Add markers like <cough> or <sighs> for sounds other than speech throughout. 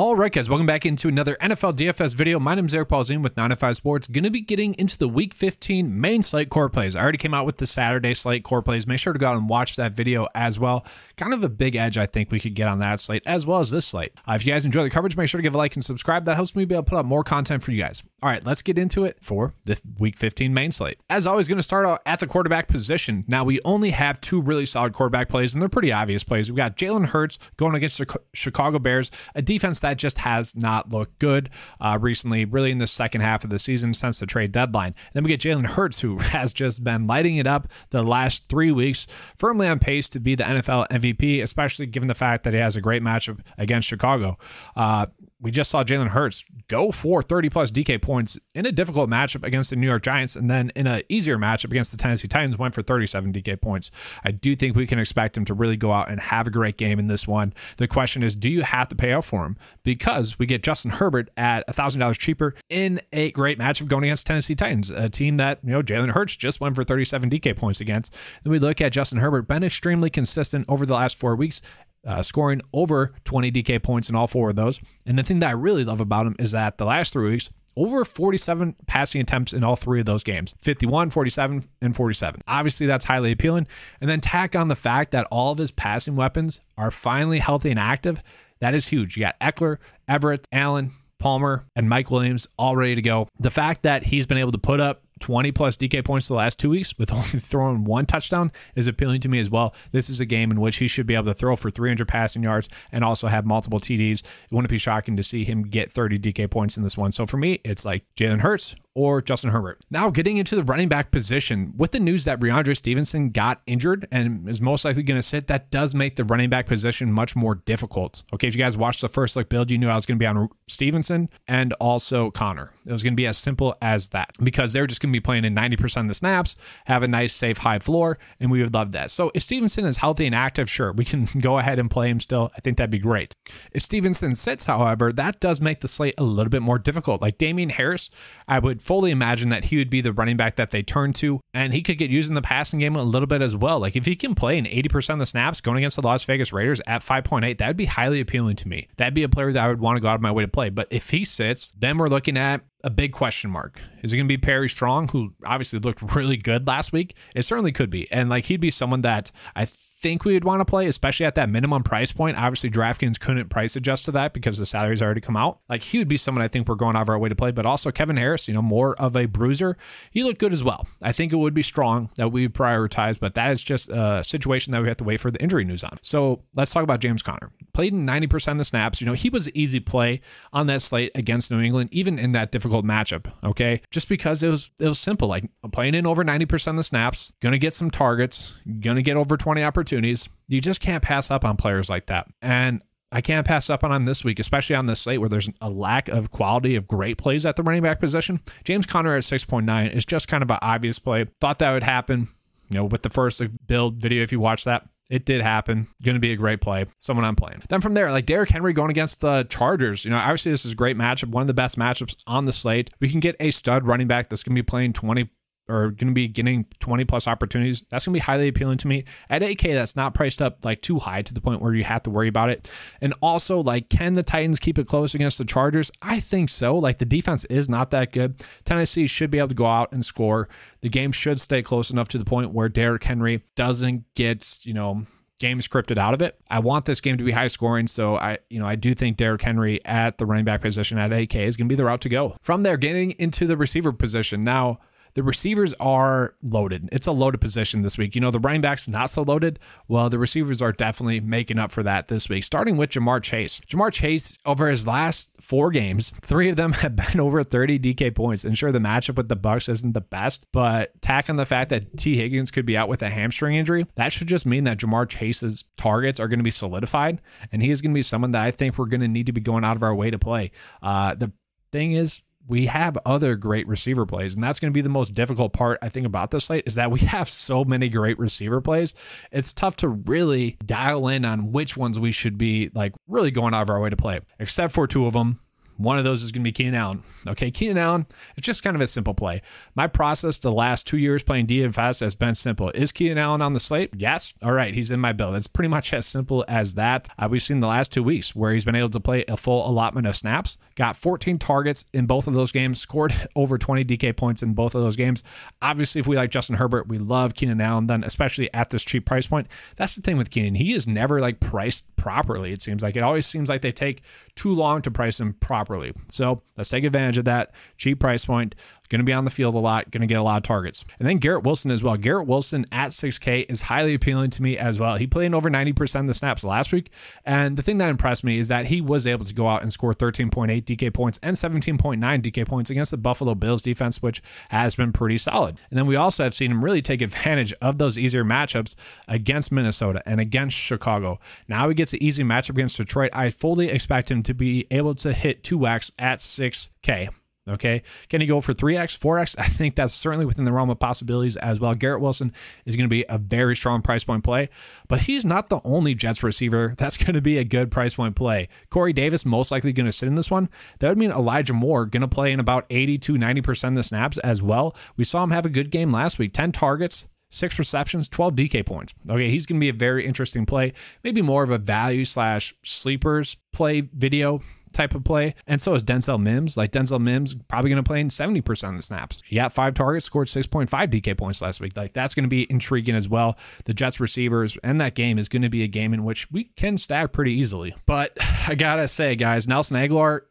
All right, guys, welcome back into another NFL DFS video. My name is Eric Paulzine with 95 Sports. Going to be getting into the Week 15 main slate core plays. I already came out with the Saturday slate core plays. Make sure to go out and watch that video as well. Kind of a big edge I think we could get on that slate as well as this slate. Uh, if you guys enjoy the coverage, make sure to give a like and subscribe. That helps me be able to put out more content for you guys. All right, let's get into it for the Week 15 main slate. As always, going to start out at the quarterback position. Now, we only have two really solid quarterback plays, and they're pretty obvious plays. We've got Jalen Hurts going against the Chicago Bears, a defense that just has not looked good uh, recently, really in the second half of the season since the trade deadline. Then we get Jalen Hurts, who <laughs> has just been lighting it up the last three weeks, firmly on pace to be the NFL MVP, especially given the fact that he has a great matchup against Chicago. Uh, we just saw Jalen Hurts go for 30 plus DK points in a difficult matchup against the New York Giants, and then in an easier matchup against the Tennessee Titans, went for 37 DK points. I do think we can expect him to really go out and have a great game in this one. The question is, do you have to pay out for him? Because we get Justin Herbert at $1,000 cheaper in a great matchup going against Tennessee Titans, a team that, you know, Jalen Hurts just went for 37 DK points against. Then we look at Justin Herbert, been extremely consistent over the last four weeks, uh, scoring over 20 DK points in all four of those. And the thing that I really love about him is that the last three weeks, over 47 passing attempts in all three of those games 51, 47, and 47. Obviously, that's highly appealing. And then tack on the fact that all of his passing weapons are finally healthy and active. That is huge. You got Ekeler, Everett, Allen, Palmer, and Mike Williams all ready to go. The fact that he's been able to put up 20 plus DK points the last two weeks with <laughs> only throwing one touchdown is appealing to me as well. This is a game in which he should be able to throw for 300 passing yards and also have multiple TDs. It wouldn't be shocking to see him get 30 DK points in this one. So for me, it's like Jalen Hurts or Justin Herbert. Now, getting into the running back position, with the news that Rhamondre Stevenson got injured and is most likely going to sit, that does make the running back position much more difficult. Okay, if you guys watched the first look build, you knew I was going to be on Stevenson and also Conner. It was going to be as simple as that because they're just going to be playing in 90% of the snaps, have a nice, safe, high floor, and we would love that. So if Stevenson is healthy and active, sure, we can <laughs> go ahead and play him still. I think that'd be great. If Stevenson sits, however, that does make the slate a little bit more difficult. Like Damien Harris, I would fully imagine that he would be the running back that they turn to, and he could get used in the passing game a little bit as well. Like if he can play in 80% of the snaps going against the Las Vegas Raiders at 5.8, that would be highly appealing to me. That'd be a player that I would want to go out of my way to play. But if he sits, then we're looking at a big question mark. Is it going to be Pierre Strong, who obviously looked really good last week? It certainly could be. And like he'd be someone that I think we would want to play, especially at that minimum price point. Obviously, DraftKings couldn't price adjust to that because the salaries already come out. Like he would be someone I think we're going out of our way to play, but also Kevin Harris, you know, more of a bruiser. He looked good as well. I think it would be strong that we prioritize, but that is just a situation that we have to wait for the injury news on. So let's talk about James Conner. Played in 90% of the snaps. You know, he was an easy play on that slate against New England, even in that difficult matchup. Okay. Just because it was it was simple. Like playing in over 90% of the snaps, gonna get some targets, gonna get over 20 opportunities opportunities. You just can't pass up on players like that. And I can't pass up on him this week, especially on this slate where there's a lack of quality of great plays at the running back position. James Conner at 6.9 is just kind of an obvious play. Thought that would happen, you know, with the first build video. If you watch that, it did happen. Going to be a great play. Someone I'm playing. Then from there, like Derrick Henry going against the Chargers. You know, obviously this is a great matchup, one of the best matchups on the slate. We can get a stud running back that's going to be playing 20 are going to be getting 20 plus opportunities, that's going to be highly appealing to me. At 8K, that's not priced up like too high to the point where you have to worry about it. And also, like, can the Titans keep it close against the Chargers? I think so. Like, the defense is not that good. Tennessee should be able to go out and score. The game should stay close enough to the point where Derrick Henry doesn't get, you know, game scripted out of it. I want this game to be high scoring, so I, you know, I do think Derrick Henry at the running back position at 8K is going to be the route to go. From there, getting into the receiver position now the receivers are loaded. It's a loaded position this week. You know, the running backs not so loaded. Well, the receivers are definitely making up for that this week, starting with Ja'Marr Chase. Ja'Marr Chase, over his last four games, <laughs> three of them have been over 30 DK points. And sure, the matchup with the Bucs isn't the best, but tack on the fact that Tee Higgins could be out with a hamstring injury, that should just mean that Ja'Marr Chase's targets are going to be solidified. And he is going to be someone that I think we're going to need to be going out of our way to play. Uh, the thing is, we have other great receiver plays, and that's going to be the most difficult part I think about this slate is that we <laughs> have so many great receiver plays. It's tough to really dial in on which ones we should be like really going out of our way to play, except for two of them One of those is going to be Keenan Allen. Okay, Keenan Allen, it's just kind of a simple play. My process the last two years playing DFS has been simple. Is Keenan Allen on the slate? Yes. All right, he's in my build. It's pretty much as simple as that. Uh, we've seen the last two weeks where he's been able to play a full allotment of snaps, got 14 targets in both of those games, scored <laughs> over 20 DK points in both of those games. Obviously, if we like Justin Herbert, we love Keenan Allen, then especially at this cheap price point. That's the thing with Keenan. He is never like priced properly, it seems like. It always seems like they take too long to price them properly. So let's take advantage of that. Cheap price point, going to be on the field a lot, going to get a lot of targets. And then Garrett Wilson as well. Garrett Wilson at 6K is highly appealing to me as well. He played in over 90% of the snaps last week. And the thing that impressed me is that he was able to go out and score 13.8 DK points and 17.9 DK points against the Buffalo Bills defense, which has been pretty solid. And then we also have seen him really take advantage of those easier matchups against Minnesota and against Chicago. Now he gets an easy matchup against Detroit. I fully expect him to be able to hit 2x at 6K. Okay. Can he go for 3x, 4x? I think that's certainly within the realm of possibilities as well. Garrett Wilson is going to be a very strong price point play, but he's not the only Jets receiver that's <laughs> going to be a good price point play. Corey Davis most likely going to sit in this one. That would mean Elijah Moore going to play in about 80 to 90% of the snaps as well. We saw him have a good game last week 10 targets, six receptions, 12 DK points. Okay, he's going to be a very interesting play, maybe more of a value slash sleepers play video type of play. And so is Denzel Mims. Like Denzel Mims probably going to play in 70% of the snaps. He got five targets, scored 6.5 DK points last week. Like that's going to be intriguing as well. The Jets receivers and that game is going to be a game in which we can stack pretty easily. But <sighs> I got to say, guys, Nelson Agholor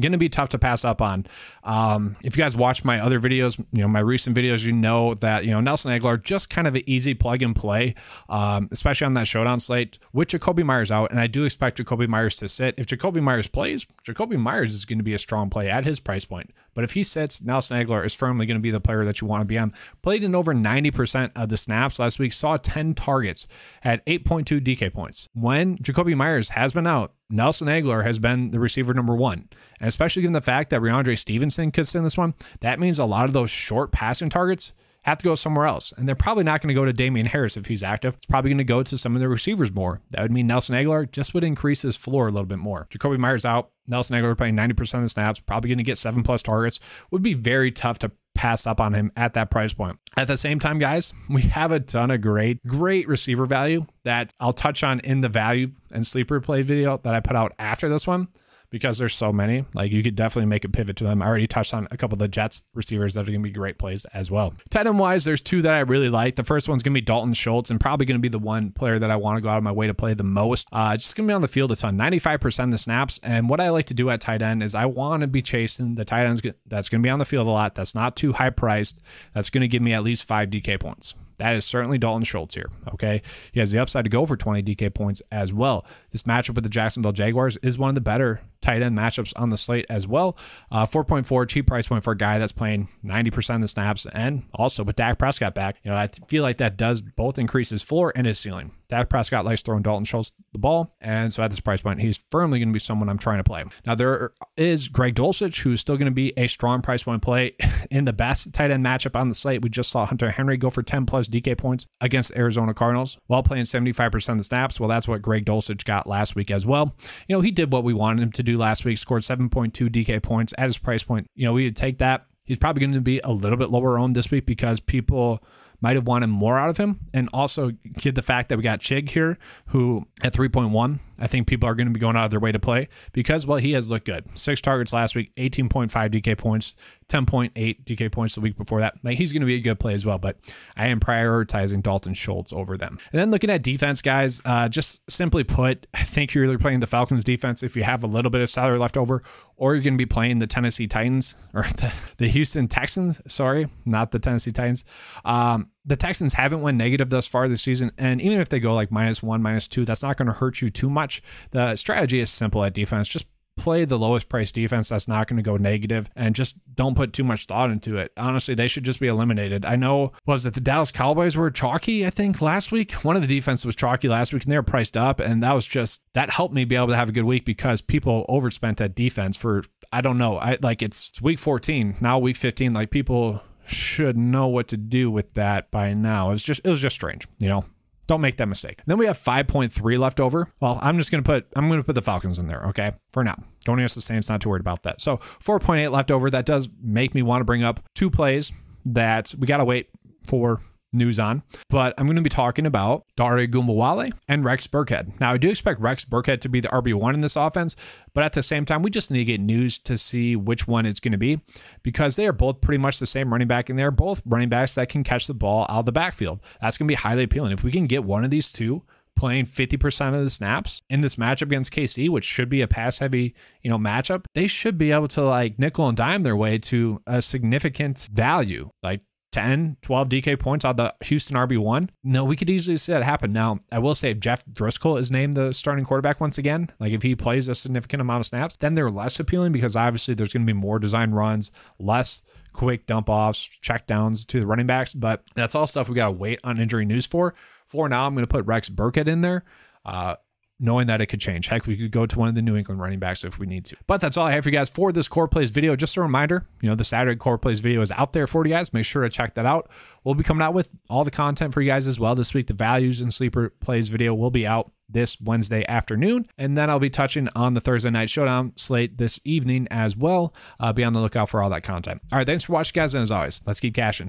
going to be tough to pass up on. Um, if you guys watch my other videos, you know, my recent videos, you know that, you know, Nelson Agholor, just kind of an easy plug and play, um, especially on that showdown slate with Jakobi Meyers out. And I do expect Jakobi Meyers to sit. If Jakobi Meyers plays, Jakobi Meyers is going to be a strong play at his price point. But if he sits, Nelson Agholor is firmly going to be the player that you want to be on. Played in over 90% of the snaps last week, saw 10 targets, at 8.2 DK points. When Jakobi Meyers has been out, Nelson Agholor has been the receiver number one. And especially given the fact that Rhamondre Stevenson could in this one, that means a lot of those short passing targets have to go somewhere else. And they're probably not going to go to Damien Harris if he's active. It's probably going to go to some of the receivers more. That would mean Nelson Agholor just would increase his floor a little bit more. Jakobi Meyers out. Nelson Agholor playing 90% of the snaps, probably going to get seven plus targets. Would be very tough to pass up on him at that price point. At the same time, guys, we have a ton of great, great receiver value that I'll touch on in the value and sleeper play video that I put out after this one because there's so many. Like you could definitely make a pivot to them. I already touched on a couple of the Jets receivers that are going to be great plays as well. Tight end wise, there's two that I really like. The first one's going to be Dalton Schultz and probably going to be the one player that I want to go out of my way to play the most. Uh, just going to be on the field a ton, 95% of the snaps. And what I like to do at tight end is I want to be chasing the tight ends that's going to be on the field a lot. That's not too high priced. That's going to give me at least five DK points. That is certainly Dalton Schultz here. Okay. He has the upside to go for 20 DK points as well. This matchup with the Jacksonville Jaguars is one of the better tight end matchups on the slate as well. Uh, 4.4 cheap price point for a guy that's playing 90% of the snaps. And also with Dak Prescott back, you know, I feel like that does both increase his floor and his ceiling. Dak Prescott likes throwing Dalton Schultz the ball. And so at this price point, he's firmly going to be someone I'm trying to play. Now, there is Greg Dulcich, who's still going to be a strong price point play <laughs> in the best tight end matchup on the slate. We just saw Hunter Henry go for 10 plus DK points against Arizona Cardinals while playing 75% of the snaps. Well, that's what Greg Dulcich got last week as well. You know, he did what we wanted him to do last week, scored 7.2 DK points at his price point. You know, we would take that. He's probably going to be a little bit lower owned this week because people might have wanted more out of him. And also, get the fact that we got Chig here, who at 3.1, I think people are going to be going out of their way to play because, well, he has looked good. Six targets last week, 18.5 DK points, 10.8 DK points the week before that. Like, he's going to be a good play as well, but I am prioritizing Dalton Schultz over them. And then looking at defense, guys, uh, just simply put, I think you're either playing the Falcons defense if you have a little bit of salary left over, or you're going to be playing the Tennessee Titans or <laughs> the, the Houston Texans. Sorry, not the Tennessee Titans. Um, the Texans haven't went negative thus far this season. And even if they go like minus one, minus two, that's not going to hurt you too much. The strategy is simple at defense. Just play the lowest price defense that's not going to go negative and just don't put too much thought into it. Honestly, they should just be eliminated. I know, was it the Dallas Cowboys were chalky, I think, last week? One of the defense was chalky last week and they were priced up. And that was just, that helped me be able to have a good week because people overspent at defense for, I don't know, I like it's, it's week 14, now week 15. Like people should know what to do with that by now. It's just, it was just strange, you know? Don't make that mistake. Then we have 5.3 left over. Well, I'm just going to put I'm going to put the Falcons in there, okay? For now. Going against the Saints, not too worried about that. So 4.8 left over. That does make me want to bring up two plays that we got to wait for news on. But I'm going to be talking about Dare Ogunbowale and Rex Burkhead. Now, I do expect Rex Burkhead to be the RB1 in this offense, but at the same time, we just need to get news to see which one it's going to be because they are both pretty much the same running back, and they're both running backs that can catch the ball out of the backfield. That's going to be highly appealing. If we can get one of these two, playing 50% of the snaps in this matchup against KC, which should be a pass heavy, you know, matchup, they should be able to like nickel and dime their way to a significant value. Like 10, 12 DK points on the Houston RB1. No, we could easily see that happen. Now, I will say if Jeff Driskel is named the starting quarterback once again, like if he plays a significant amount of snaps, then they're less appealing because obviously there's going to be more design runs, less quick dump offs, check downs to the running backs. But that's all stuff we got to wait on injury news for. For now, I'm going to put Rex Burkhead in there. Uh, knowing that it could change. Heck, we could go to one of the New England running backs if we need to. But that's all I have for you guys for this core plays video. Just a reminder, you know, the Saturday core plays video is out there for you guys. Make sure to check that out. We'll be coming out with all the content for you guys as well this week. The values and sleeper plays video will be out this Wednesday afternoon. And then I'll be touching on the Thursday night showdown slate this evening as well. Uh, be on the lookout for all that content. All right, thanks for watching, guys. And as always, let's keep cashing.